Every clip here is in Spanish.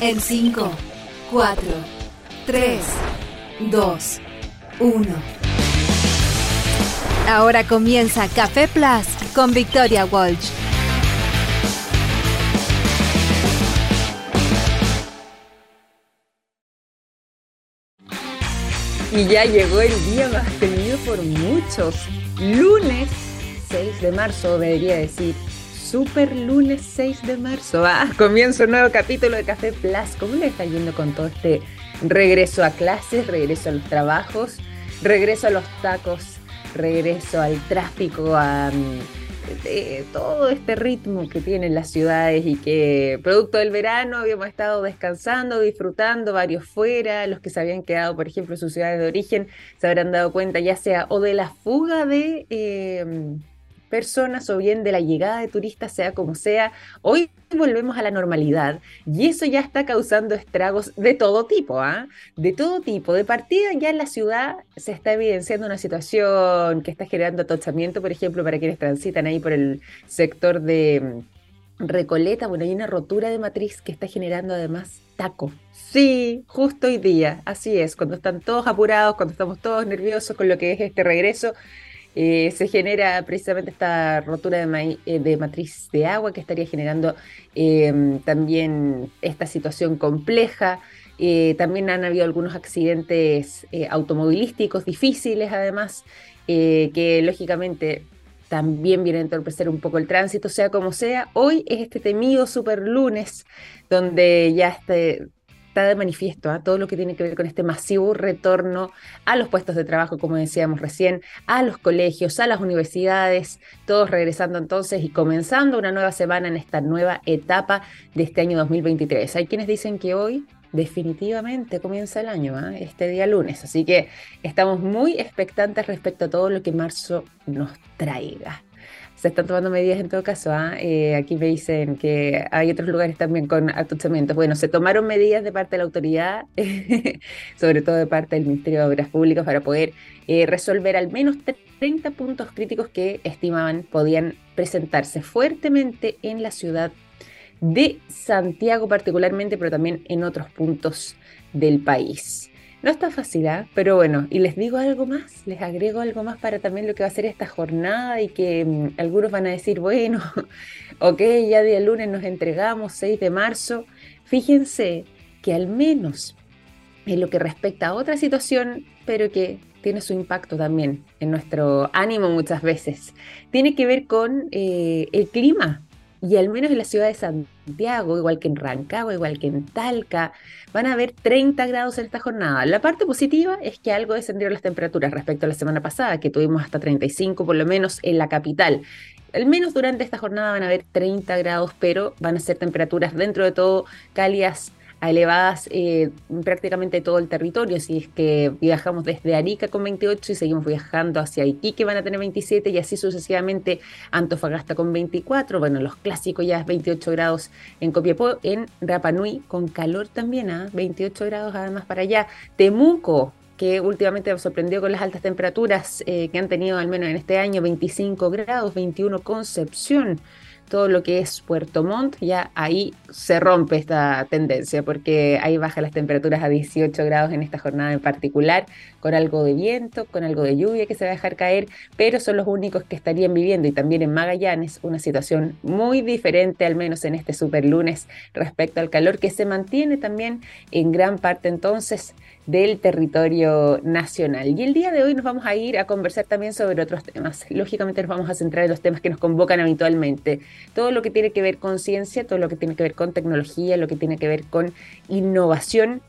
En 5, 4, 3, 2, 1. Ahora comienza Café Plus con Victoria Walsh. Y ya llegó el día más temido por muchos. Lunes 6 de marzo, debería decir. Super lunes 6 de marzo. Ah, comienza un nuevo capítulo de Café Plus. ¿Cómo le está yendo con todo este regreso a clases, regreso a los trabajos, regreso a los tacos, regreso al tráfico, a todo este ritmo que tienen las ciudades y que producto del verano habíamos estado descansando, disfrutando, varios fuera, los que se habían quedado, por ejemplo, en sus ciudades de origen, se habrán dado cuenta ya sea o de la fuga de... Eh, personas o bien de la llegada de turistas, sea como sea. Hoy volvemos a la normalidad y eso ya está causando estragos de todo tipo, ¿ah? De todo tipo. De partida ya en la ciudad se está evidenciando una situación que está generando atochamiento, por ejemplo, para quienes transitan ahí por el sector de mm, Recoleta. Bueno, hay una rotura de matriz que está generando además taco. Sí, justo hoy día, así es, cuando están todos apurados, cuando estamos todos nerviosos con lo que es este regreso, eh, se genera precisamente esta rotura de, eh, matriz de agua que estaría generando em, también esta situación compleja. Eh, también han habido algunos accidentes automovilísticos difíciles, además, que lógicamente también vienen a entorpecer un poco el tránsito, sea como sea. Hoy es este temido super lunes, donde ya este, de manifiesto a ¿ah? todo lo que tiene que ver con este masivo retorno a los puestos de trabajo, como decíamos recién, a los colegios, a las universidades, todos regresando entonces y comenzando una nueva semana en esta nueva etapa de este año 2023. Hay quienes dicen que hoy definitivamente comienza el año, ¿ah? este día lunes. Así que estamos muy expectantes respecto a todo lo que marzo nos traiga se están tomando medidas en todo caso. ¿ah? Eh, aquí me dicen que hay otros lugares también con atuchamientos. Bueno, se tomaron medidas de parte de la autoridad, sobre todo de parte del Ministerio de Obras Públicas, para poder eh, resolver al menos 30 puntos críticos que estimaban podían presentarse fuertemente en la ciudad de Santiago particularmente, pero también en otros puntos del país. No está fácil, ¿ah? pero bueno, y les digo algo más, les agrego algo más para también lo que va a ser esta jornada y que mm, algunos van a decir, bueno, ok, ya día lunes nos entregamos, 6 de marzo. Fíjense que al menos en lo que respecta a otra situación, pero que tiene su impacto también en nuestro ánimo muchas veces, tiene que ver con eh, el clima y al menos en la ciudad de Santiago, igual que en Rancagua, igual que en Talca, van a haber 30 grados en esta jornada. La parte positiva es que algo descendieron las temperaturas respecto a la semana pasada, que tuvimos hasta 35 por lo menos en la capital. Al menos durante esta jornada van a haber 30 grados, pero van a ser temperaturas dentro de todo cálidas a elevadas eh, prácticamente todo el territorio. Si es que viajamos desde Arica con 28 y seguimos viajando hacia Iquique van a tener 27 y así sucesivamente Antofagasta con 24. Bueno, los clásicos ya es 28 grados en Copiapó, en Rapanui con calor también, a ¿ah? 28 grados además para allá. Temuco que últimamente nos sorprendió con las altas temperaturas eh, que han tenido al menos en este año, 25 grados, 21 Concepción, todo lo que es Puerto Montt, ya ahí se rompe esta tendencia porque ahí bajan las temperaturas a 18 grados en esta jornada en particular, con algo de viento, con algo de lluvia que se va a dejar caer, pero son los únicos que estarían viviendo y también en Magallanes una situación muy diferente, al menos en este super lunes, respecto al calor que se mantiene también en gran parte entonces del territorio nacional. Y el día de hoy nos vamos a ir a conversar también sobre otros temas. Lógicamente nos vamos a centrar en los temas que nos convocan habitualmente. Todo lo que tiene que ver con ciencia, todo lo que tiene que ver con tecnología, lo que tiene que ver con innovación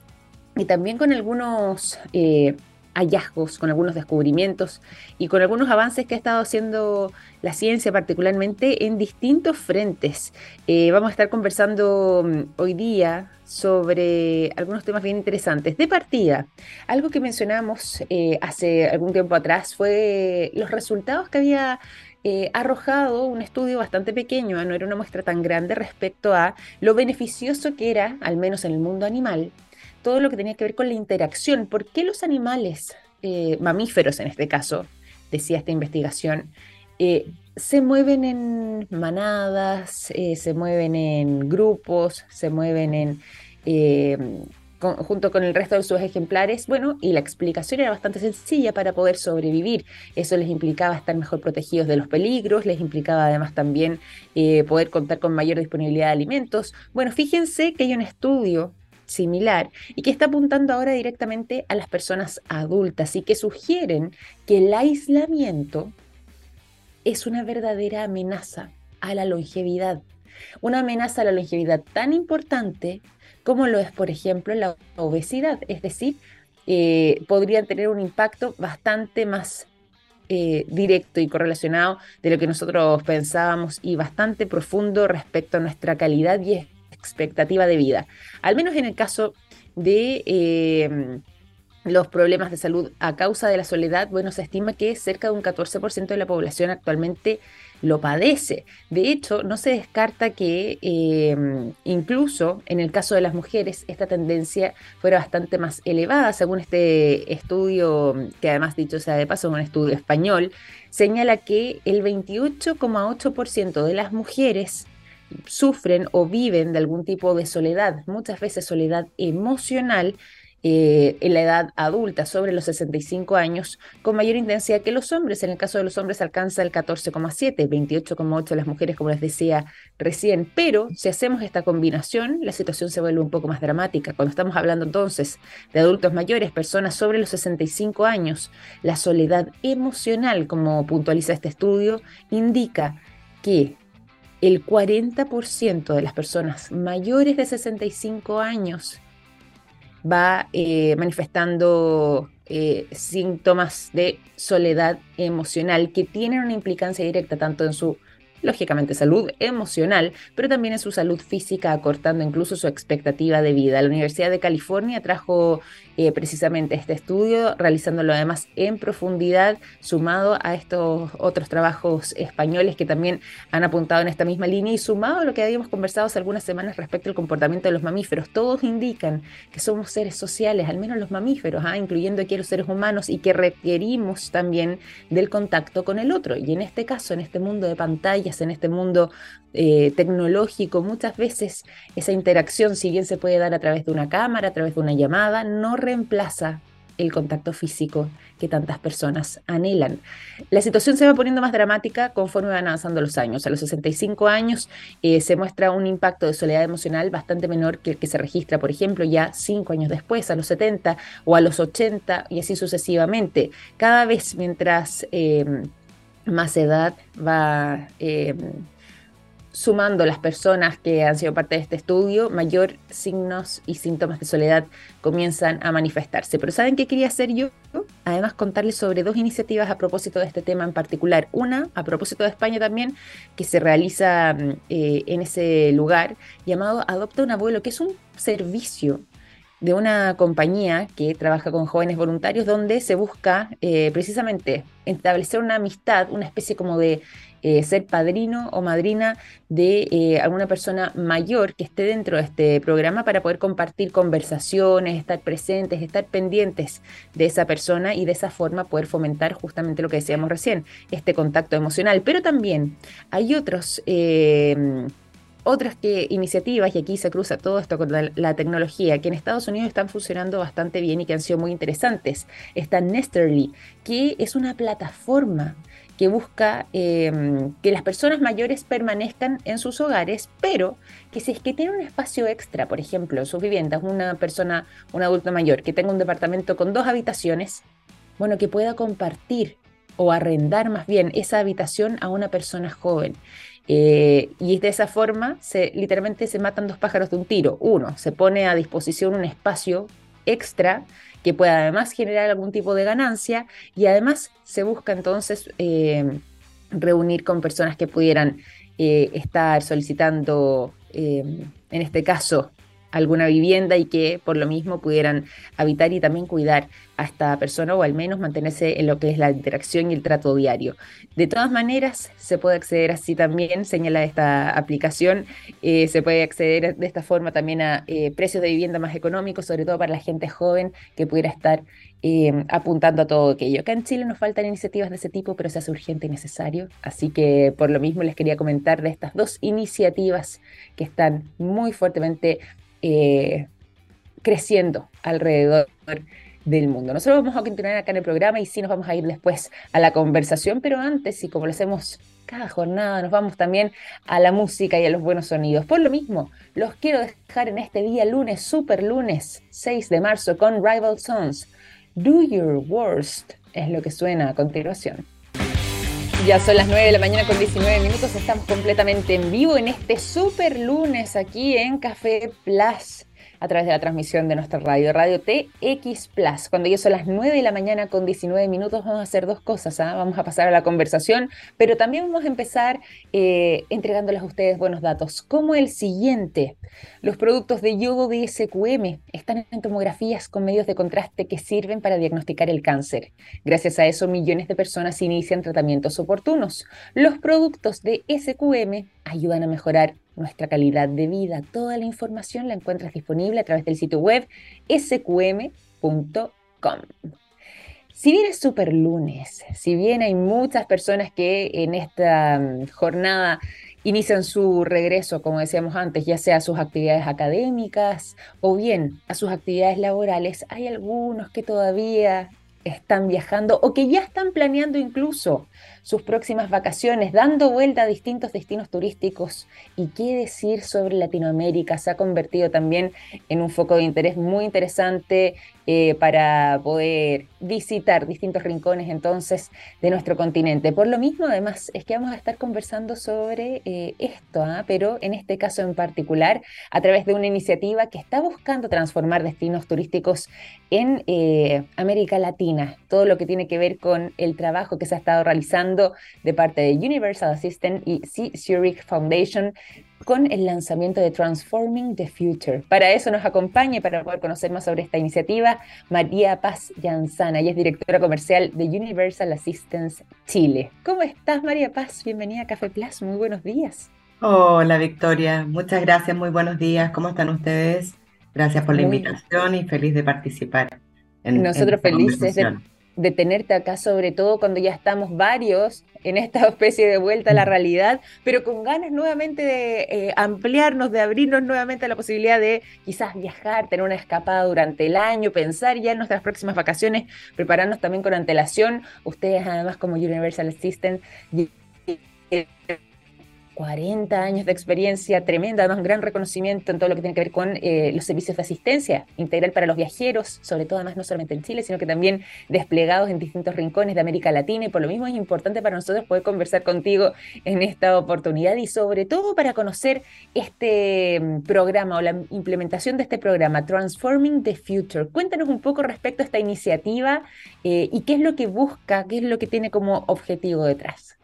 y también con algunos eh, hallazgos, con algunos descubrimientos y con algunos avances que ha estado haciendo la ciencia, particularmente en distintos frentes. Eh, vamos a estar conversando mm, hoy día sobre algunos temas bien interesantes. De partida, algo que mencionamos eh, hace algún tiempo atrás fue los resultados que había eh, arrojado un estudio bastante pequeño, no era una muestra tan grande respecto a lo beneficioso que era, al menos en el mundo animal, todo lo que tenía que ver con la interacción. ¿Por qué los animales, eh, mamíferos en este caso, decía esta investigación, se mueven en manadas, se mueven en grupos, se mueven en junto con el resto de sus ejemplares, bueno, y la explicación era bastante sencilla para poder sobrevivir. Eso les implicaba estar mejor protegidos de los peligros, les implicaba además también eh, poder contar con mayor disponibilidad de alimentos. Bueno, fíjense que hay un estudio similar y que está apuntando ahora directamente a las personas adultas y que sugieren que el aislamiento es una verdadera amenaza a la longevidad. Una amenaza a la longevidad tan importante como lo es, por ejemplo, la obesidad. Es decir, eh, podrían tener un impacto bastante más eh, directo y correlacionado de lo que nosotros pensábamos y bastante profundo respecto a nuestra calidad y expectativa de vida. Al menos en el caso de eh, los problemas de salud a causa de la soledad, bueno, se estima que cerca de un 14% de la población actualmente lo padece. De hecho, no se descarta que em, incluso en el caso de las mujeres esta tendencia fuera bastante más elevada, según este estudio, que además dicho sea de paso, un estudio español, señala que el 28,8% de las mujeres sufren o viven de algún tipo de soledad, muchas veces soledad emocional, eh, en la edad adulta, sobre los 65 años, con mayor intensidad que los hombres. En el caso de los hombres alcanza el 14,7, 28,8 las mujeres, como les decía recién. Pero si hacemos esta combinación, la situación se vuelve un poco más dramática. Cuando estamos hablando entonces de adultos mayores, personas sobre los 65 años, la soledad emocional, como puntualiza este estudio, indica que el 40% de las personas mayores de 65 años va eh, manifestando eh, síntomas de soledad emocional que tienen una implicancia directa tanto en su lógicamente salud emocional, pero también en su salud física, acortando incluso su expectativa de vida. La Universidad de California trajo eh, precisamente este estudio, realizándolo además en profundidad, sumado a estos otros trabajos españoles que también han apuntado en esta misma línea y sumado a lo que habíamos conversado hace algunas semanas respecto al comportamiento de los mamíferos. Todos indican que somos seres sociales, al menos los mamíferos, ¿ah? incluyendo aquí los seres humanos, y que requerimos también del contacto con el otro. Y en este caso, en este mundo de pantalla, en este mundo eh, tecnológico, muchas veces esa interacción, si bien se puede dar a través de una cámara, a través de una llamada, no reemplaza el contacto físico que tantas personas anhelan. La situación se va poniendo más dramática conforme van avanzando los años. A los 65 años eh, se muestra un impacto de soledad emocional bastante menor que el que se registra, por ejemplo, ya cinco años después, a los 70 o a los 80 y así sucesivamente. Cada vez mientras... Eh, más edad va eh, sumando las personas que han sido parte de este estudio, mayor signos y síntomas de soledad comienzan a manifestarse. Pero ¿saben qué quería hacer yo? Además, contarles sobre dos iniciativas a propósito de este tema en particular. Una, a propósito de España también, que se realiza eh, en ese lugar, llamado Adopta un abuelo, que es un servicio de una compañía que trabaja con jóvenes voluntarios donde se busca eh, precisamente establecer una amistad, una especie como de eh, ser padrino o madrina de eh, alguna persona mayor que esté dentro de este programa para poder compartir conversaciones, estar presentes, estar pendientes de esa persona y de esa forma poder fomentar justamente lo que decíamos recién, este contacto emocional. Pero también hay otros otras que, iniciativas, y aquí se cruza todo esto con la, tecnología, que en Estados Unidos están funcionando bastante bien y que han sido muy interesantes. Está Nesterly, que es una plataforma que busca em, que las personas mayores permanezcan en sus hogares, pero que si es que tiene un espacio extra, por ejemplo, en sus viviendas, una persona, un adulto mayor, que tenga un departamento con dos habitaciones, bueno, que pueda compartir o arrendar más bien esa habitación a una persona joven. Eh, y de esa forma, se, literalmente se matan dos pájaros de un tiro. Uno, se pone a disposición un espacio extra que pueda además generar algún tipo de ganancia y además se busca entonces eh, reunir con personas que pudieran eh, estar solicitando, en este caso, alguna vivienda y que por lo mismo pudieran habitar y también cuidar a esta persona o al menos mantenerse en lo que es la interacción y el trato diario. De todas maneras, se puede acceder así también, señala esta aplicación, eh, se puede acceder de esta forma también a eh, precios de vivienda más económicos, sobre todo para la gente joven que pudiera estar eh, apuntando a todo aquello. Acá en Chile nos faltan iniciativas de ese tipo, pero se hace urgente y necesario. Así que por lo mismo les quería comentar de estas dos iniciativas que están muy fuertemente eh, creciendo alrededor del mundo. Nosotros vamos a continuar acá en el programa y sí nos vamos a ir después a la conversación, pero antes, y como lo hacemos cada jornada, nos vamos también a la música y a los buenos sonidos. Por lo mismo, los quiero dejar en este día lunes, super lunes, 6 de marzo, con Rival Sons. Do Your Worst es lo que suena a continuación. Ya son las 9 de la mañana con 19 minutos, estamos completamente en vivo en este super lunes aquí en Café Plus a través de la transmisión de nuestra radio, Radio TX Plus. Cuando ya son las 9 de la mañana con 19 minutos, vamos a hacer dos cosas. ¿ah? Vamos a pasar a la conversación, pero también vamos a empezar eh, entregándoles a ustedes buenos datos, como el siguiente. Los productos de yodo de SQM están en tomografías con medios de contraste que sirven para diagnosticar el cáncer. Gracias a eso, millones de personas inician tratamientos oportunos. Los productos de SQM ayudan a mejorar nuestra calidad de vida. Toda la información la encuentras disponible a través del sitio web sqm.com. Si bien es super lunes, si bien hay muchas personas que en esta mm, jornada inician su regreso, como decíamos antes, ya sea a sus actividades académicas o bien a sus actividades laborales, hay algunos que todavía están viajando o que ya están planeando incluso sus próximas vacaciones, dando vuelta a distintos destinos turísticos. ¿Y qué decir sobre Latinoamérica? Se ha convertido también en un foco de interés muy interesante eh, para poder visitar distintos rincones entonces de nuestro continente. Por lo mismo, además, es que vamos a estar conversando sobre eh, esto, ¿ah? pero en este caso en particular, a través de una iniciativa que está buscando transformar destinos turísticos en eh, América Latina. Todo lo que tiene que ver con el trabajo que se ha estado realizando de parte de Universal Assistant y C. Zurich Foundation con el lanzamiento de Transforming the Future. Para eso nos acompaña, para poder conocer más sobre esta iniciativa, María Paz Yanzana, ella es directora comercial de Universal Assistance Chile. ¿Cómo estás, María Paz? Bienvenida a Café Plus, muy buenos días. Hola, Victoria, muchas gracias, muy buenos días, ¿cómo están ustedes? Gracias por la invitación y feliz de participar. En, Nosotros felices de de tenerte acá, sobre todo cuando ya estamos varios en esta especie de vuelta a la mm. realidad, pero con ganas nuevamente de eh, ampliarnos, de abrirnos nuevamente a la posibilidad de quizás viajar, tener una escapada durante el año, pensar ya en nuestras próximas vacaciones, prepararnos también con antelación. Ustedes además como Universal Assistant 40 años de experiencia tremenda, además un gran reconocimiento en todo lo que tiene que ver con eh, los servicios de asistencia integral para los viajeros, sobre todo además no solamente en Chile, sino que también desplegados en distintos rincones de América Latina y por lo mismo es importante para nosotros poder conversar contigo en esta oportunidad y sobre todo para conocer este mm, programa o la implementación de este programa, Transforming the Future. Cuéntanos un poco respecto a esta iniciativa eh, y qué es lo que busca, qué es lo que tiene como objetivo detrás.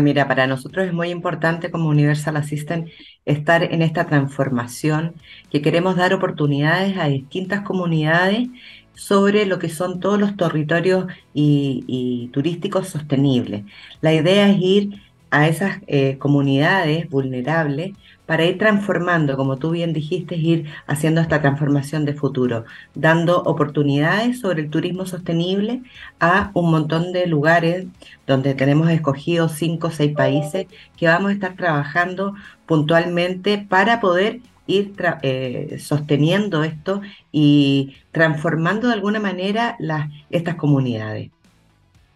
Mira, para nosotros es muy importante como Universal Assistant estar en esta transformación, que queremos dar oportunidades a distintas comunidades sobre lo que son todos los territorios y, turísticos sostenibles. La idea es ir a esas eh, comunidades vulnerables para ir transformando, como tú bien dijiste, ir haciendo esta transformación de futuro, dando oportunidades sobre el turismo sostenible a un montón de lugares donde tenemos escogidos cinco o seis países que vamos a estar trabajando puntualmente para poder ir eh, sosteniendo esto y transformando de alguna manera estas comunidades.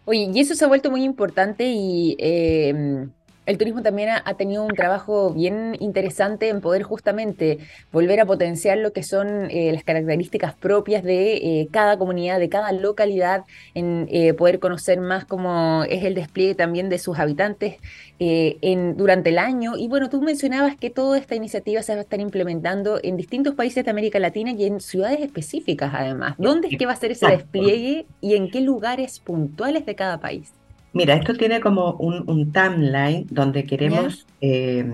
Oye, y eso se ha vuelto muy importante y eh, el turismo también ha, tenido un trabajo bien interesante en poder justamente volver a potenciar lo que son eh, las características propias de eh, cada comunidad, de cada localidad, en eh, poder conocer más cómo es el despliegue también de sus habitantes en, durante el año. Y bueno, tú mencionabas que toda esta iniciativa se va a estar implementando en distintos países de América Latina y en ciudades específicas además. ¿Dónde es que va a ser ese despliegue y en qué lugares puntuales de cada país? Mira, esto tiene como un, timeline donde queremos eh,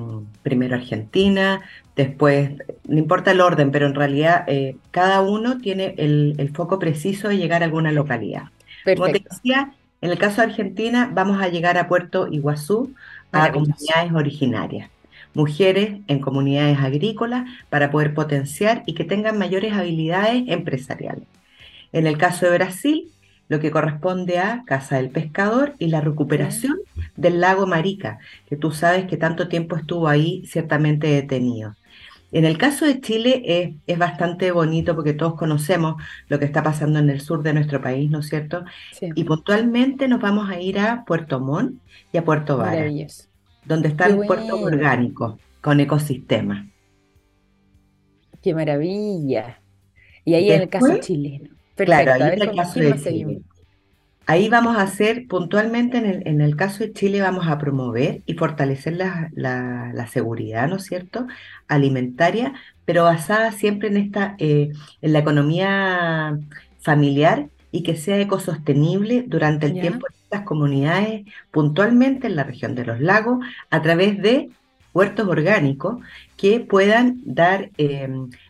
primero Argentina, después, no importa el orden, pero en realidad eh, cada uno tiene el, foco preciso de llegar a alguna localidad. Como te decía, en el caso de Argentina vamos a llegar a Puerto Iguazú, a comunidades originarias, mujeres en comunidades agrícolas para poder potenciar y que tengan mayores habilidades empresariales. En el caso de Brasil, lo que corresponde a Casa del Pescador y la recuperación del lago Marica, que tú sabes que tanto tiempo estuvo ahí ciertamente detenido. En el caso de Chile es, es, bastante bonito porque todos conocemos lo que está pasando en el sur de nuestro país, ¿no es cierto? Sí. Y puntualmente nos vamos a ir a Puerto Montt y a Puerto Vara, donde están bueno. puertos orgánicos con ecosistemas. Qué maravilla. Y ahí en el caso chileno. Perfecto. Claro, ahí en el caso de Chile. Ahí vamos a hacer puntualmente en el, en el, caso de Chile, vamos a promover y fortalecer la, la, la seguridad, ¿no es cierto?, alimentaria, pero basada siempre en, esta, eh, en la economía familiar y que sea ecosostenible durante el tiempo en estas comunidades, puntualmente en la región de los lagos, a través de huertos orgánicos que puedan dar eh,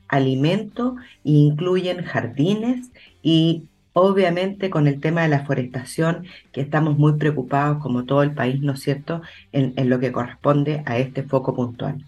alimento e incluyen jardines y Obviamente con el tema de la forestación, que estamos muy preocupados como todo el país, ¿no es cierto?, en, en, lo que corresponde a este foco puntual.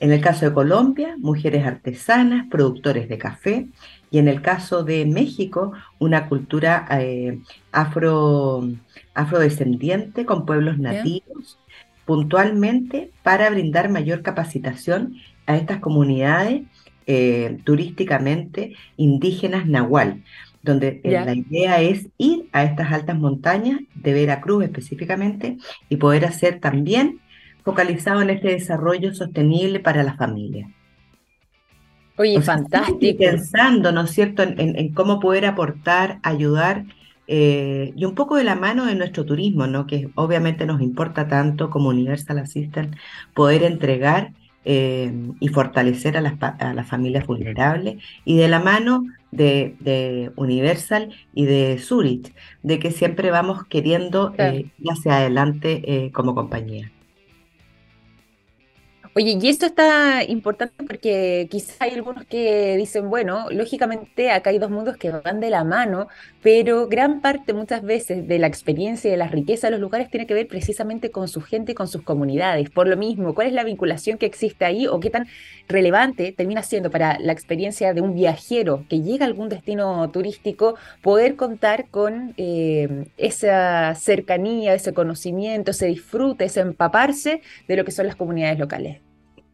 En el caso de Colombia, mujeres artesanas, productores de café, y en el caso de México, una cultura eh, afro, afrodescendiente con pueblos nativos, puntualmente para brindar mayor capacitación a estas comunidades eh, turísticamente indígenas nahual donde eh, la idea es ir a estas altas montañas de Veracruz específicamente y poder hacer también focalizado en este desarrollo sostenible para la familia. Oye, o sea, fantástico. Pensando, ¿no es cierto?, en, en, cómo poder aportar, ayudar eh, y un poco de la mano de nuestro turismo, ¿no? Que obviamente nos importa tanto como Universal Assistant poder entregar eh, y fortalecer a las, a las, familias vulnerables y de la mano de, de, Universal y de Zurich, de que siempre vamos queriendo eh, ir hacia adelante eh, como compañía. Oye, y esto está importante porque quizás hay algunos que dicen, bueno, lógicamente acá hay dos mundos que van de la mano, pero gran parte muchas veces de la experiencia y de la riqueza de los lugares tiene que ver precisamente con su gente y con sus comunidades. Por lo mismo, ¿cuál es la vinculación que existe ahí o qué tan relevante termina siendo para la experiencia de un viajero que llega a algún destino turístico poder contar con eh, esa cercanía, ese conocimiento, ese disfrute, ese empaparse de lo que son las comunidades locales?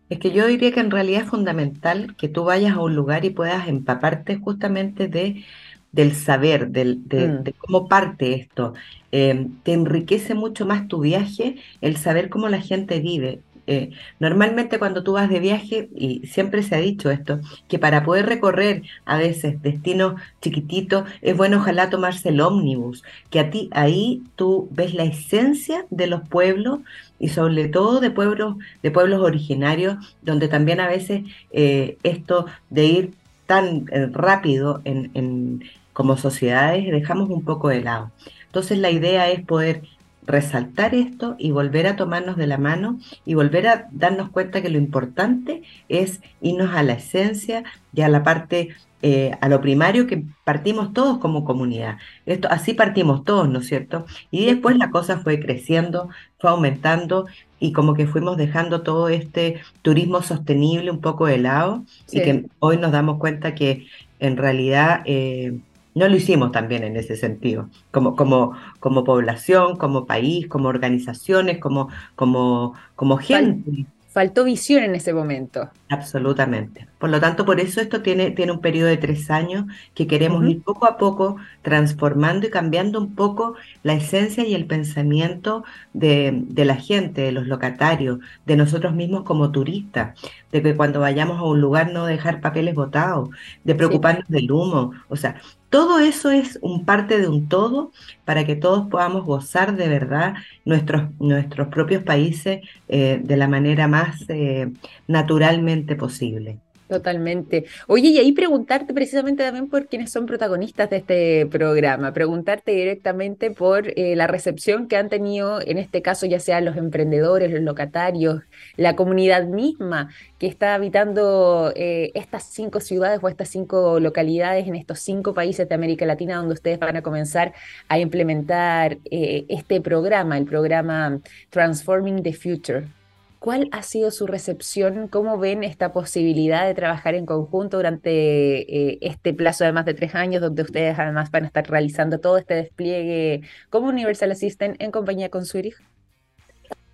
Es que yo diría que en realidad es fundamental que tú vayas a un lugar y puedas empaparte justamente de, del saber, del, de, mm. de, cómo parte esto. Eh, te enriquece mucho más tu viaje el saber cómo la gente vive. Eh, normalmente cuando tú vas de viaje, y siempre se ha dicho esto, que para poder recorrer a veces destinos chiquititos, es bueno ojalá tomarse el ómnibus, que a ti ahí tú ves la esencia de los pueblos y sobre todo de pueblos, de pueblos originarios, donde también a veces eh, esto de ir tan eh, rápido en, como sociedades dejamos un poco de lado. Entonces la idea es poder resaltar esto y volver a tomarnos de la mano y volver a darnos cuenta que lo importante es irnos a la esencia y a la parte, eh, a lo primario que partimos todos como comunidad. Esto, así partimos todos, ¿no es cierto? Y después la cosa fue creciendo, fue aumentando y como que fuimos dejando todo este turismo sostenible un poco de lado sí. y que hoy nos damos cuenta que en realidad... Eh, no lo hicimos también en ese sentido, como, como, como población, como país, como organizaciones, como, como, como gente. Faltó visión en ese momento. Absolutamente. Por lo tanto, por eso esto tiene, tiene un periodo de tres años que queremos uh -huh. ir poco a poco transformando y cambiando un poco la esencia y el pensamiento de, de, la gente, de los locatarios, de nosotros mismos como turistas, de que cuando vayamos a un lugar no dejar papeles botados, de preocuparnos sí. del humo. O sea, todo eso es un parte de un todo para que todos podamos gozar de verdad nuestros, nuestros propios países eh, de la manera más eh, naturalmente posible. Totalmente. Oye, y ahí preguntarte precisamente también por quienes son protagonistas de este programa, preguntarte directamente por eh, la recepción que han tenido, en este caso, ya sean los emprendedores, los locatarios, la comunidad misma que está habitando eh, estas cinco ciudades o estas cinco localidades en estos cinco países de América Latina donde ustedes van a comenzar a implementar eh, este programa, el programa Transforming the Future. ¿Cuál ha sido su recepción? ¿Cómo ven esta posibilidad de trabajar en conjunto durante eh, este plazo de más de tres años, donde ustedes además van a estar realizando todo este despliegue como Universal Assistant en compañía con Zurich?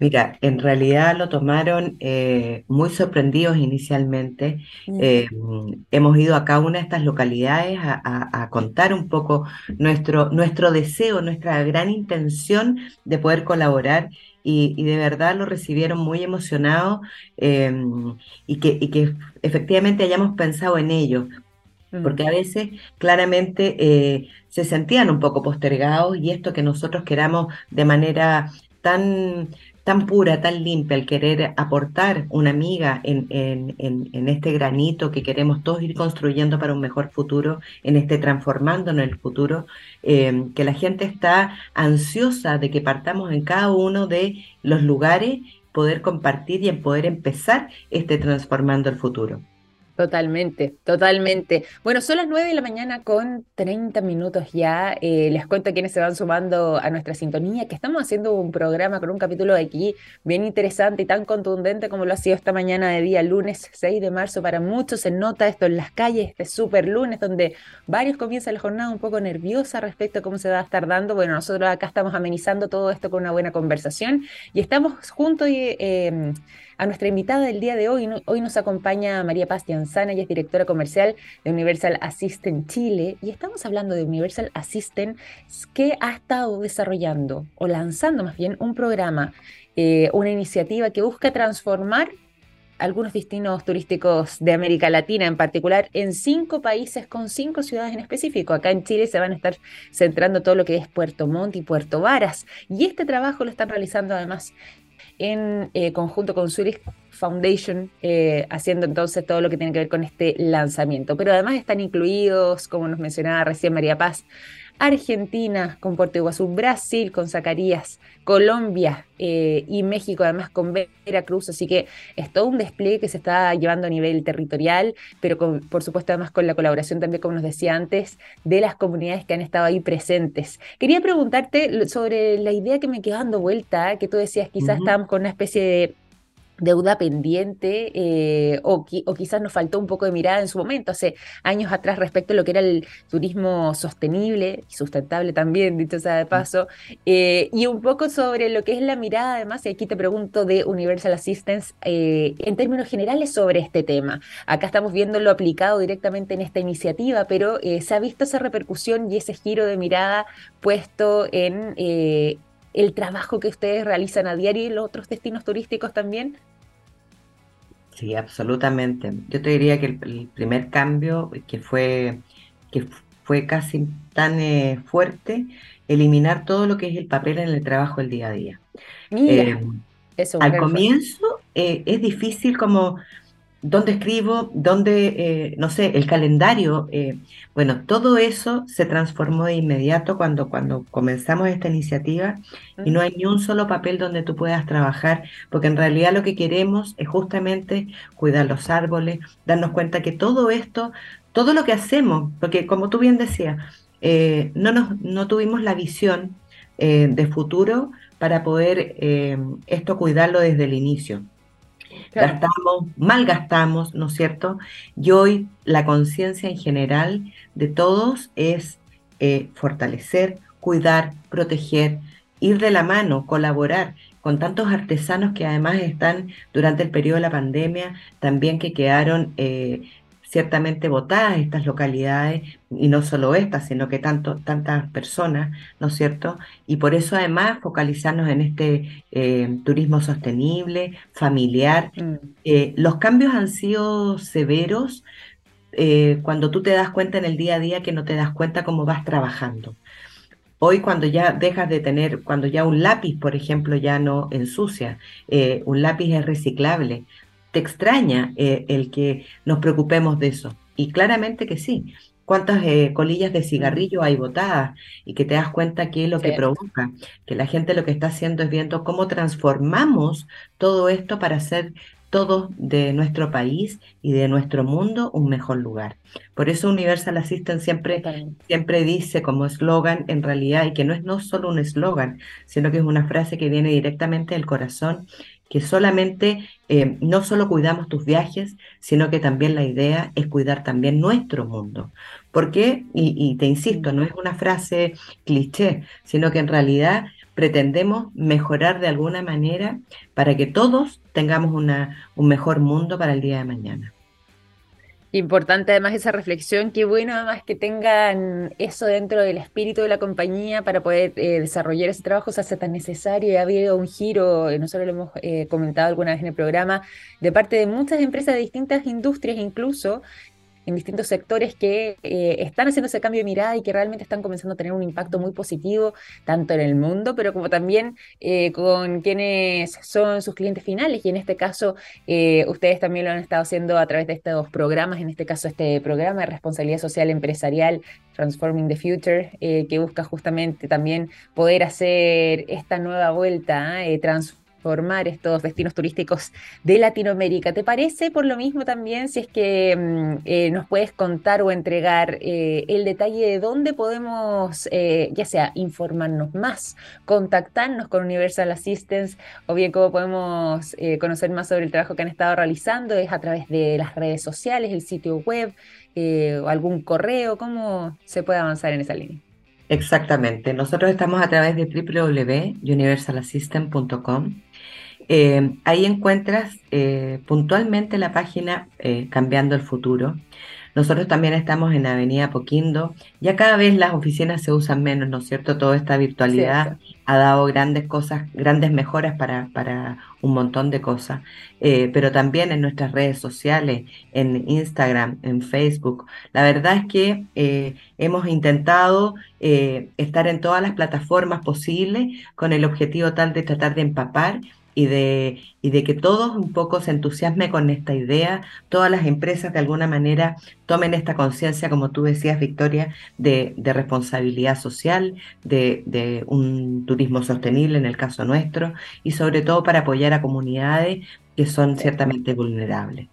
Mira, en realidad lo tomaron eh, muy sorprendidos inicialmente. Mm. Eh, hemos ido a cada una de estas localidades a, a- a contar un poco nuestro, nuestro deseo, nuestra gran intención de poder colaborar y, y de verdad lo recibieron muy emocionados eh, y que, y que efectivamente hayamos pensado en ello. Mm. Porque a veces claramente eh, se sentían un poco postergados y esto que nosotros queramos de manera tan, tan pura, tan limpia, el querer aportar una amiga en, este granito que queremos todos ir construyendo para un mejor futuro, en este transformándonos en el futuro, eh, que la gente está ansiosa de que partamos en cada uno de los lugares, poder compartir y en poder empezar este transformando el futuro. Totalmente, totalmente. Bueno, son las 9 de la mañana con 30 minutos ya. Eh, les cuento a quienes se van sumando a nuestra sintonía que estamos haciendo un programa con un capítulo de aquí bien interesante y tan contundente como lo ha sido esta mañana de día lunes 6 de marzo. Para muchos se nota esto en las calles, este súper lunes donde varios comienzan la jornada un poco nerviosa respecto a cómo se va a estar dando. Bueno, nosotros acá estamos amenizando todo esto con una buena conversación y estamos junto y, eh, a nuestra invitada del día de hoy. Hoy nos acompaña María Paz Tianzana, ella es directora comercial de Universal Assistant Chile y estamos hablando de Universal Assistant que ha estado desarrollando o lanzando más bien un programa, eh, una iniciativa que busca transformar algunos destinos turísticos de América Latina en particular en cinco países con cinco ciudades en específico. Acá en Chile se van a estar centrando todo lo que es Puerto Montt y Puerto Varas y este trabajo lo están realizando además en eh, conjunto con Zurich Foundation, eh, haciendo entonces todo lo que tiene que ver con este lanzamiento. Pero además están incluidos, como nos mencionaba recién María Paz, Argentina con Puerto Iguazú, Brasil con Zacarías, Colombia eh, y México además con Veracruz, así que es todo un despliegue que se está llevando a nivel territorial, pero con, por supuesto además con la colaboración también, como nos decía antes, de las comunidades que han estado ahí presentes. Quería preguntarte sobre la idea que me quedó dando vuelta, que tú decías quizás Ujú. estábamos con una especie de deuda pendiente eh, o, qui- o quizás nos faltó un poco de mirada en su momento, hace años atrás, respecto a lo que era el turismo sostenible y sustentable también, dicho sea de paso, eh, y un poco sobre lo que es la mirada, además, y aquí te pregunto de Universal Assistance eh, en términos generales sobre este tema. Acá estamos viéndolo aplicado directamente en esta iniciativa, pero ¿se ha visto esa repercusión y ese giro de mirada puesto en... el trabajo que ustedes realizan a diario y los otros destinos turísticos también? Sí, absolutamente. Yo te diría que el, el primer cambio que fue, que fue casi tan eh, fuerte, eliminar todo lo que es el papel en el trabajo del día a día. Mira, Eh, eso al comienzo eh, es difícil como dónde escribo, dónde, eh, no sé, el calendario. eh, bueno, todo eso se transformó de inmediato cuando, cuando comenzamos esta iniciativa y no hay ni un solo papel donde tú puedas trabajar, porque en realidad lo que queremos es justamente cuidar los árboles, darnos cuenta que todo esto, todo lo que hacemos, porque como tú bien decías, eh, no, nos, no tuvimos la visión eh, de futuro para poder esto cuidarlo desde el inicio. Gastamos, malgastamos, ¿no es cierto? Y hoy la conciencia en general de todos es eh, fortalecer, cuidar, proteger, ir de la mano, colaborar con tantos artesanos que además están durante el periodo de la pandemia, también que quedaron eh, ciertamente votadas estas localidades, y no solo estas, sino que tanto, tantas personas, ¿no es cierto? Y por eso además focalizarnos en este eh, turismo sostenible, familiar. Mm, Eh, los cambios han sido severos eh, cuando tú te das cuenta en el día a día que no te das cuenta cómo vas trabajando. Hoy cuando ya dejas de tener, cuando ya un lápiz, por ejemplo, ya no ensucia, eh, un lápiz es reciclable, te extraña eh, el que nos preocupemos de eso. Y claramente que sí. ¿Cuántas eh, colillas de cigarrillo hay botadas? Y que te das cuenta que lo que provoca, que la gente lo que está haciendo es viendo cómo transformamos todo esto para hacer todos de nuestro país y de nuestro mundo un mejor lugar. Por eso Universal Assistant siempre siempre dice como eslogan en realidad, y que no es no solo un eslogan, sino que es una frase que viene directamente del corazón, que solamente, eh, no solo cuidamos tus viajes, sino que también la idea es cuidar también nuestro mundo. ¿Por qué? Y, y te insisto, no es una frase cliché, sino que en realidad pretendemos mejorar de alguna manera para que todos tengamos una, un mejor mundo para el día de mañana. Importante además esa reflexión, qué bueno además que tengan eso dentro del espíritu de la compañía para poder eh, desarrollar ese trabajo, se hace tan necesario y ha habido un giro, eh, nosotros lo hemos eh, comentado alguna vez en el programa, de parte de muchas empresas de distintas industrias incluso, en distintos sectores que eh, están haciendo ese cambio de mirada y que realmente están comenzando a tener un impacto muy positivo, tanto en el mundo, pero como también eh, con quienes son sus clientes finales. Y en este caso, eh, ustedes también lo han estado haciendo a través de estos programas, en este caso este programa de responsabilidad social empresarial, Transforming the Future, que busca justamente también poder hacer esta nueva vuelta, trans formar estos destinos turísticos de Latinoamérica. ¿Te parece por lo mismo también si es que mm, eh, nos puedes contar o entregar eh, el detalle de dónde podemos, eh, ya sea informarnos más, contactarnos con Universal Assistance o bien cómo podemos conocer más sobre el trabajo que han estado realizando? ¿Es a través de las redes sociales, el sitio web o algún correo? ¿Cómo se puede avanzar en esa línea? Exactamente. Nosotros estamos a través de www.universalassistant.com eh, ahí encuentras eh, puntualmente la página eh, Cambiando el Futuro. Nosotros también estamos en Avenida Poquindo. Ya cada vez las oficinas se usan menos, ¿no es cierto? Toda esta virtualidad ha dado grandes cosas, grandes mejoras para, para un montón de cosas. pero también en nuestras redes sociales, en Instagram, en Facebook. La verdad es que hemos intentado estar en todas las plataformas posibles con el objetivo tal de tratar de empapar y de, y de que todos un poco se entusiasme con esta idea, todas las empresas de alguna manera tomen esta conciencia, como tú decías, Victoria, de, de responsabilidad social, de, de, un turismo sostenible en el caso nuestro, y sobre todo para apoyar a comunidades que son ciertamente vulnerables.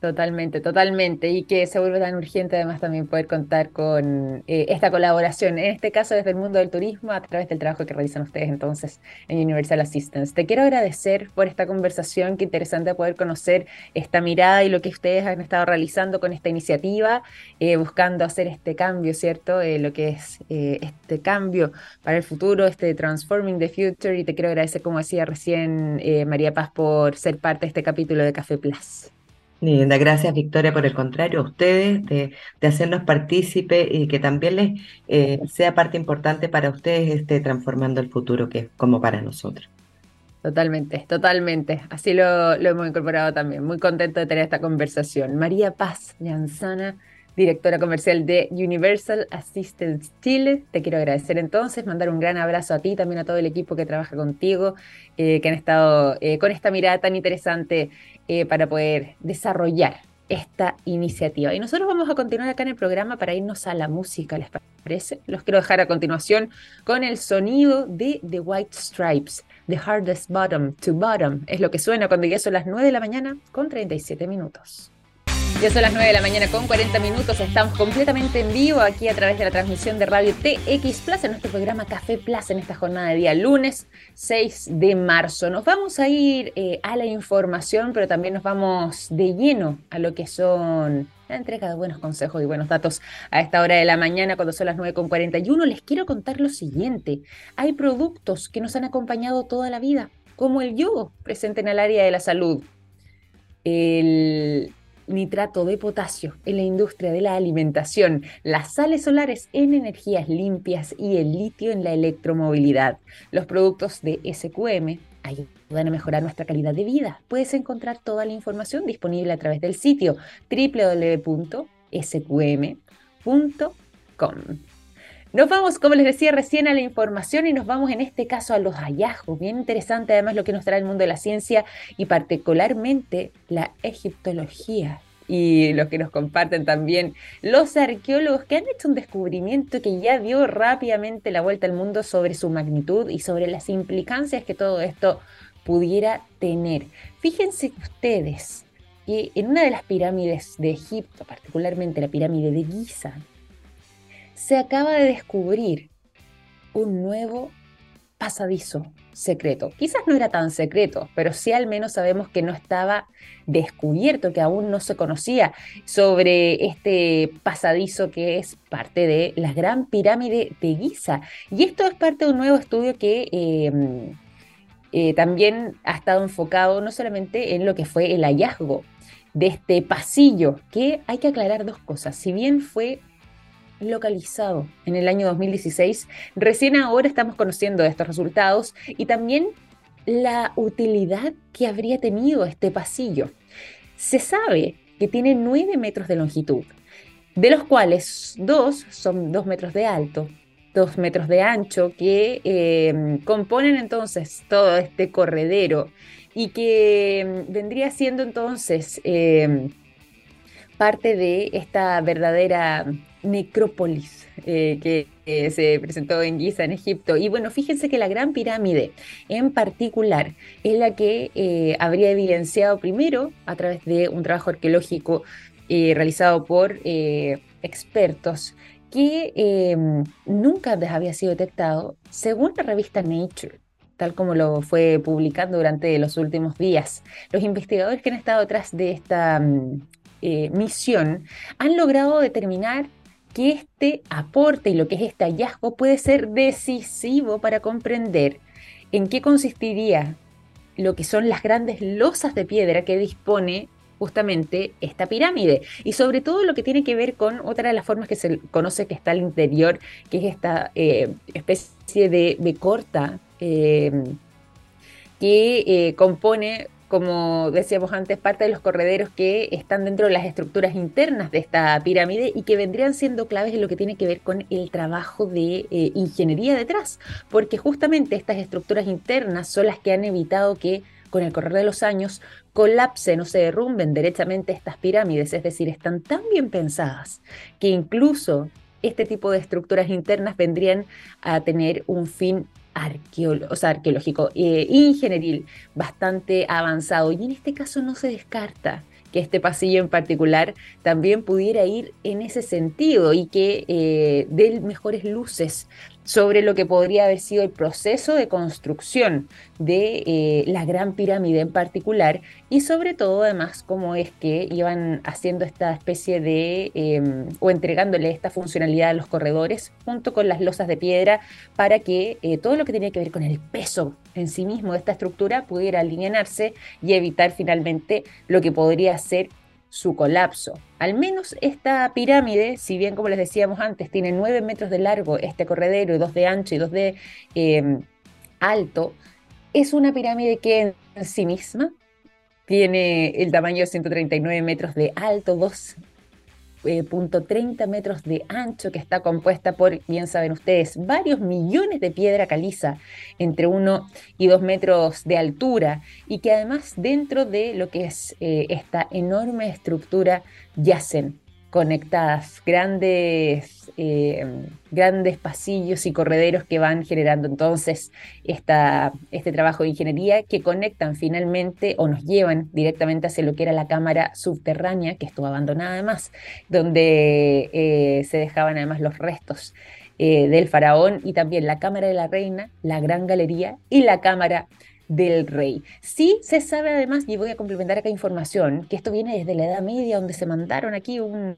Totalmente, totalmente. Y que se vuelve tan urgente además también poder contar con eh, esta colaboración, en este caso desde el mundo del turismo, a través del trabajo que realizan ustedes entonces en Universal Assistance. Te quiero agradecer por esta conversación, qué interesante poder conocer esta mirada y lo que ustedes han estado realizando con esta iniciativa, eh, buscando hacer este cambio, ¿cierto? Eh, lo que es este cambio para el futuro, este Transforming the Future. Y te quiero agradecer, como decía recién María Paz, por ser parte de este capítulo de Café Plus. Linda, gracias Victoria por el contrario, a ustedes de, hacernos partícipe y que también les eh, sea parte importante para ustedes este transformando el futuro que es como para nosotros. Totalmente, totalmente. Así lo, hemos incorporado también. Muy contento de tener esta conversación. María Paz Llanzana directora comercial de Universal Assistance Chile. Te quiero agradecer entonces, mandar un gran abrazo a ti, también a todo el equipo que trabaja contigo, eh, que han estado eh, con esta mirada tan interesante eh, para poder desarrollar esta iniciativa. Y nosotros vamos a continuar acá en el programa para irnos a la música, ¿les parece? Los quiero dejar a continuación con el sonido de The White Stripes, The Hardest Bottom to Bottom. Es lo que suena cuando ya son las 9 de la mañana con 37 minutos. Ya son las 9 de la mañana con 40 minutos. Estamos completamente en vivo aquí a través de la transmisión de Radio TX Plus en nuestro programa Café Plus en esta jornada de día lunes 6 de marzo. Nos vamos a ir eh, a la información, pero también nos vamos de lleno a lo que son la entrega de buenos consejos y buenos datos a esta hora de la mañana cuando son las 9 con 41. Les quiero contar lo siguiente. Hay productos que nos han acompañado toda la vida, como el yogo presente en el área de la salud. El nitrato de potasio en la industria de la alimentación, las sales solares en energías limpias y el litio en la electromovilidad. Los productos de SQM ayudan a mejorar nuestra calidad de vida. Puedes encontrar toda la información disponible a través del sitio www.sqm.com. Nos vamos, como les decía recién, a la información y nos vamos en este caso a los hallazgos. Bien interesante además lo que nos trae el mundo de la ciencia y particularmente la egiptología y lo que nos comparten también los arqueólogos que han hecho un descubrimiento que ya dio rápidamente la vuelta al mundo sobre su magnitud y sobre las implicancias que todo esto pudiera tener. Fíjense ustedes que en una de las pirámides de Egipto, particularmente la pirámide de Giza, se acaba de descubrir un nuevo pasadizo secreto. Quizás no era tan secreto, pero sí al menos sabemos que no estaba descubierto, que aún no se conocía sobre este pasadizo que es parte de la Gran Pirámide de Giza. Y esto es parte de un nuevo estudio que... Em, eh, también ha estado enfocado no solamente en lo que fue el hallazgo de este pasillo, que hay que aclarar dos cosas. Si bien fue localizado en el año 2016. Recién ahora estamos conociendo estos resultados y también la utilidad que habría tenido este pasillo. Se sabe que tiene 9 metros de longitud, de los cuales dos son 2 metros de alto, 2 metros de ancho, que eh, componen entonces todo este corredero y que mm, vendría siendo entonces eh, parte de esta verdadera necrópolis eh, que se presentó en Giza, en Egipto. Y bueno, fíjense que la Gran Pirámide en particular es la que eh, habría evidenciado primero a través de un trabajo arqueológico eh, realizado por expertos que em, nunca había sido detectado, según la revista Nature tal como lo fue publicando durante los últimos días. Los investigadores que han estado detrás de esta mm, misión han logrado determinar que este aporte y lo que es este hallazgo puede ser decisivo para comprender en qué consistiría lo que son las grandes losas de piedra que dispone justamente esta pirámide. Y sobre todo lo que tiene que ver con otra de las formas que se conoce que está al interior, que es esta eh, especie de, corta eh, que eh, compone como decíamos antes, parte de los correderos que están dentro de las estructuras internas de esta pirámide y que vendrían siendo claves en lo que tiene que ver con el trabajo de eh, ingeniería detrás, porque justamente estas estructuras internas son las que han evitado que con el correr de los años colapsen o se derrumben derechamente estas pirámides, es decir, están tan bien pensadas que incluso este tipo de estructuras internas vendrían a tener un fin o sea, arqueológico, eh, ingenieril bastante avanzado. Y en este caso no se descarta que este pasillo en particular también pudiera ir en ese sentido y que eh, dé mejores luces sobre lo que podría haber sido el proceso de construcción de eh, la Gran Pirámide en particular y sobre todo además cómo es que iban haciendo esta especie de em, o entregándole esta funcionalidad a los corredores junto con las losas de piedra para que eh, todo lo que tenía que ver con el peso en sí mismo de esta estructura pudiera alinearse y evitar finalmente lo que podría ser su colapso. Al menos esta pirámide, si bien como les decíamos antes, tiene 9 metros de largo este corredero y 2 de ancho y 2 de em, alto, es una pirámide que en sí misma tiene el tamaño de 139 metros de alto, 2 eh, punto 30 metros de ancho que está compuesta por, bien saben ustedes, varios millones de piedra caliza entre 1 y 2 metros de altura y que además dentro de lo que es eh, esta enorme estructura yacen conectadas, grandes, eh, grandes pasillos y correderos que van generando entonces esta, este trabajo de ingeniería que conectan finalmente o nos llevan directamente hacia lo que era la cámara subterránea, que estuvo abandonada además, donde eh, se dejaban además los restos eh, del faraón y también la cámara de la reina, la gran galería y la cámara del rey. Sí se sabe además, y voy a complementar acá información, que esto viene desde la Edad Media, donde se mandaron aquí un,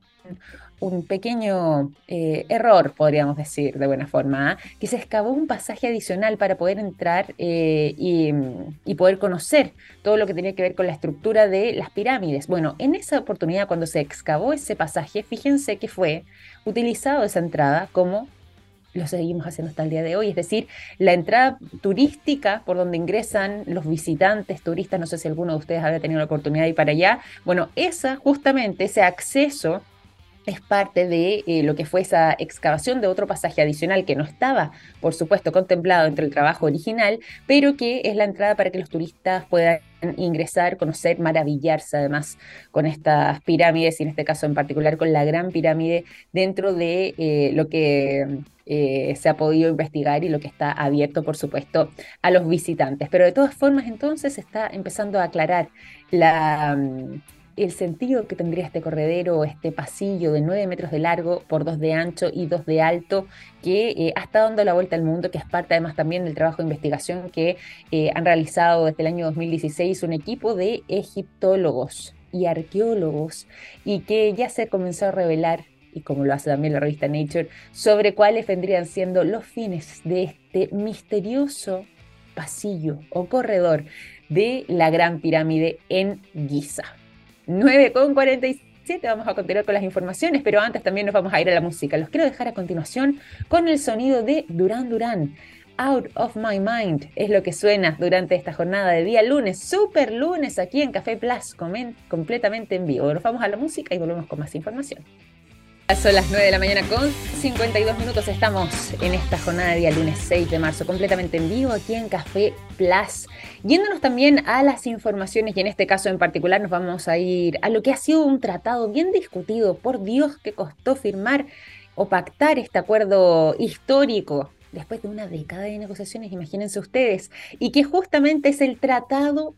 pequeño eh, error, podríamos decir de buena forma, ¿ah? que se excavó un pasaje adicional para poder entrar eh, y, y, poder conocer todo lo que tenía que ver con la estructura de las pirámides. Bueno, en esa oportunidad, cuando se excavó ese pasaje, fíjense que fue utilizado esa entrada como lo seguimos haciendo hasta el día de hoy. Es decir, la entrada turística por donde ingresan los visitantes turistas, no sé si alguno de ustedes había tenido la oportunidad de ir para allá. Bueno, esa justamente, ese acceso es parte de eh, lo que fue esa excavación de otro pasaje adicional que no estaba, por supuesto, contemplado entre el trabajo original, pero que es la entrada para que los turistas puedan ingresar, conocer, maravillarse además con estas pirámides y en este caso en particular con la gran pirámide dentro de eh, lo que eh, se ha podido investigar y lo que está abierto, por supuesto, a los visitantes. Pero de todas formas, entonces se está empezando a aclarar la, el sentido que tendría este corredero, este pasillo de 9 metros de largo por 2 de ancho y 2 de alto, que eh, ha estado dando la vuelta al mundo, que es parte además también del trabajo de investigación que eh, han realizado desde el año 2016 un equipo de egiptólogos y arqueólogos y que ya se comenzó a revelar y como lo hace también la revista Nature, sobre cuáles vendrían siendo los fines de este misterioso pasillo o corredor de la Gran Pirámide en Giza. 9.47 vamos a continuar con las informaciones, pero antes también nos vamos a ir a la música. Los quiero dejar a continuación con el sonido de Duran Duran. Out of My Mind es lo que suena durante esta jornada de día lunes, super lunes aquí en Café Plus, completamente en vivo. Nos vamos a la música y volvemos con más información. Son las 9 de la mañana con 52 minutos. Estamos en esta jornada de día lunes 6 de marzo, completamente en vivo aquí en Café Plus. Yéndonos también a las informaciones y en este caso en particular nos vamos a ir a lo que ha sido un tratado bien discutido, por Dios que costó firmar o pactar este acuerdo histórico después de una década de negociaciones, imagínense ustedes, y que justamente es el tratado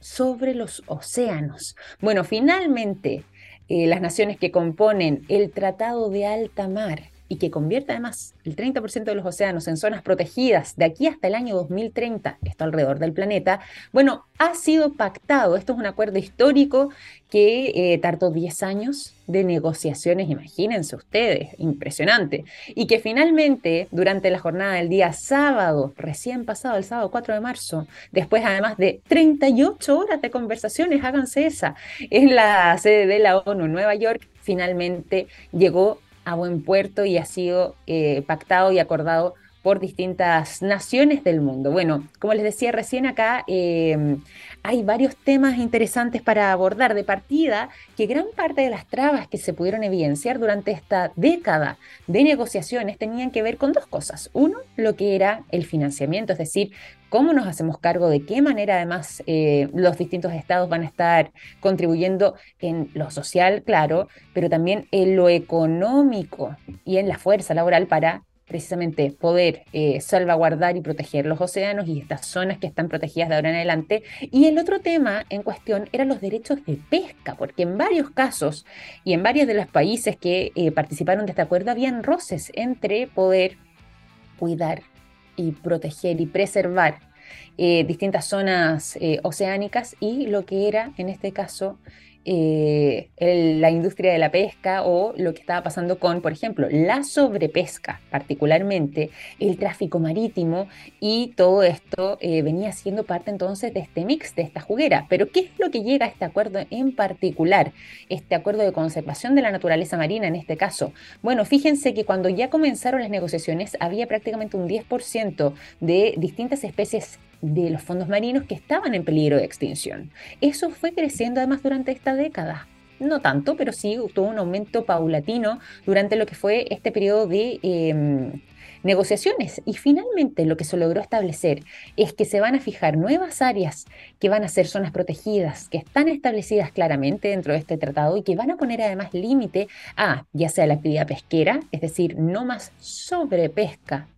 sobre los océanos. Bueno, finalmente eh, las naciones que componen el Tratado de Alta Mar y que convierte además el 30% de los océanos en zonas protegidas de aquí hasta el año 2030, esto alrededor del planeta, bueno, ha sido pactado. Esto es un acuerdo histórico que eh, tardó 10 años de negociaciones, imagínense ustedes, impresionante. Y que finalmente, durante la jornada del día sábado, recién pasado el sábado 4 de marzo, después además de 38 horas de conversaciones, háganse esa, en la sede de la ONU en Nueva York, finalmente llegó a buen puerto y ha sido eh, pactado y acordado por distintas naciones del mundo. Bueno, como les decía recién acá, em, hay varios temas interesantes para abordar de partida, que gran parte de las trabas que se pudieron evidenciar durante esta década de negociaciones tenían que ver con dos cosas. Uno, lo que era el financiamiento, es decir, cómo nos hacemos cargo, de qué manera además eh, los distintos estados van a estar contribuyendo en lo social, claro, pero también en lo económico y en la fuerza laboral para precisamente poder eh, salvaguardar y proteger los océanos y estas zonas que están protegidas de ahora en adelante. Y el otro tema en cuestión eran los derechos de pesca, porque en varios casos y en varios de los países que eh, participaron de este acuerdo habían roces entre poder cuidar y proteger y preservar eh, distintas zonas oceánicas y lo que era en este caso eh, la industria de la pesca o lo que estaba pasando con, por ejemplo, la sobrepesca, particularmente el tráfico marítimo y todo esto eh, venía siendo parte entonces de este mix, de esta juguera. Pero ¿qué es lo que llega a este acuerdo en particular? Este acuerdo de conservación de la naturaleza marina en este caso. Bueno, fíjense que cuando ya comenzaron las negociaciones había prácticamente un 10% de distintas especies de los fondos marinos que estaban en peligro de extinción. Eso fue creciendo además durante esta década. No tanto, pero sí tuvo un aumento paulatino durante lo que fue este periodo de em, negociaciones. Y finalmente lo que se logró establecer es que se van a fijar nuevas áreas que van a ser zonas protegidas, que están establecidas claramente dentro de este tratado y que van a poner además límite a ya sea la actividad pesquera, es decir, no más sobrepesca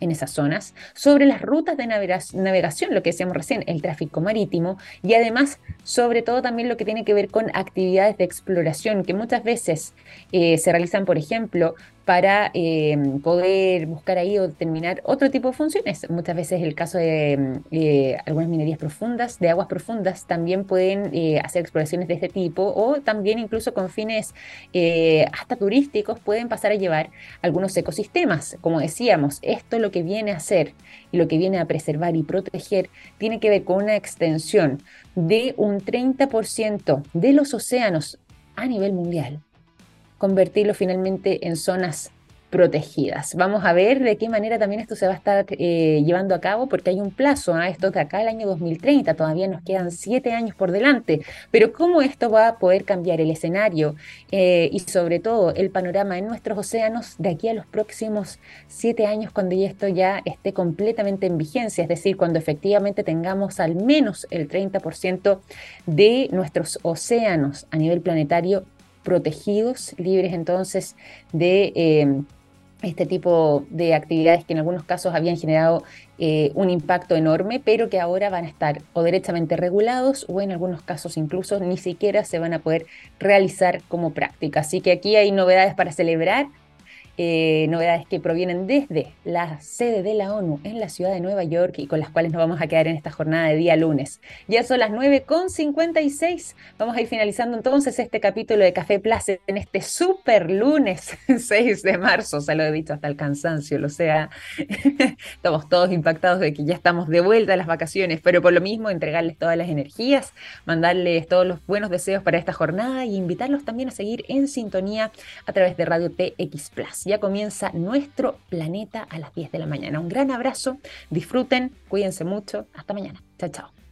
en esas zonas, sobre las rutas de navegación, lo que decíamos recién, el tráfico marítimo, y además, sobre todo también lo que tiene que ver con actividades de exploración, que muchas veces eh, se realizan, por ejemplo, para eh, poder buscar ahí o determinar otro tipo de funciones. Muchas veces el caso de eh, algunas minerías profundas, de aguas profundas, también pueden eh, hacer exploraciones de este tipo o también incluso con fines hasta turísticos pueden pasar a llevar algunos ecosistemas. Como decíamos, esto lo que viene a hacer y lo que viene a preservar y proteger tiene que ver con una extensión de un 30% de los océanos a nivel mundial convertirlo finalmente en zonas protegidas. Vamos a ver de qué manera también esto se va a estar eh, llevando a cabo, porque hay un plazo a ¿ah? esto de acá el año 2030, todavía nos quedan siete años por delante, pero cómo esto va a poder cambiar el escenario eh, y sobre todo el panorama en nuestros océanos de aquí a los próximos siete años, cuando esto ya esté completamente en vigencia, es decir, cuando efectivamente tengamos al menos el 30% de nuestros océanos a nivel planetario protegidos, libres entonces de... Eh, este tipo de actividades que en algunos casos habían generado eh, un impacto enorme, pero que ahora van a estar o derechamente regulados o en algunos casos incluso ni siquiera se van a poder realizar como práctica. Así que aquí hay novedades para celebrar eh, novedades que provienen desde la sede de la ONU en la ciudad de Nueva York y con las cuales nos vamos a quedar en esta jornada de día lunes. Ya son las 9.56. Vamos a ir finalizando entonces este capítulo de Café Place en este super lunes 6 de marzo. Se lo he dicho hasta el cansancio, lo sea. estamos todos impactados de que ya estamos de vuelta a las vacaciones, pero por lo mismo entregarles todas las energías, mandarles todos los buenos deseos para esta jornada y invitarlos también a seguir en sintonía a través de Radio TX Plus. Ya comienza nuestro planeta a las 10 de la mañana. Un gran abrazo, disfruten, cuídense mucho. Hasta mañana. Chao, chao.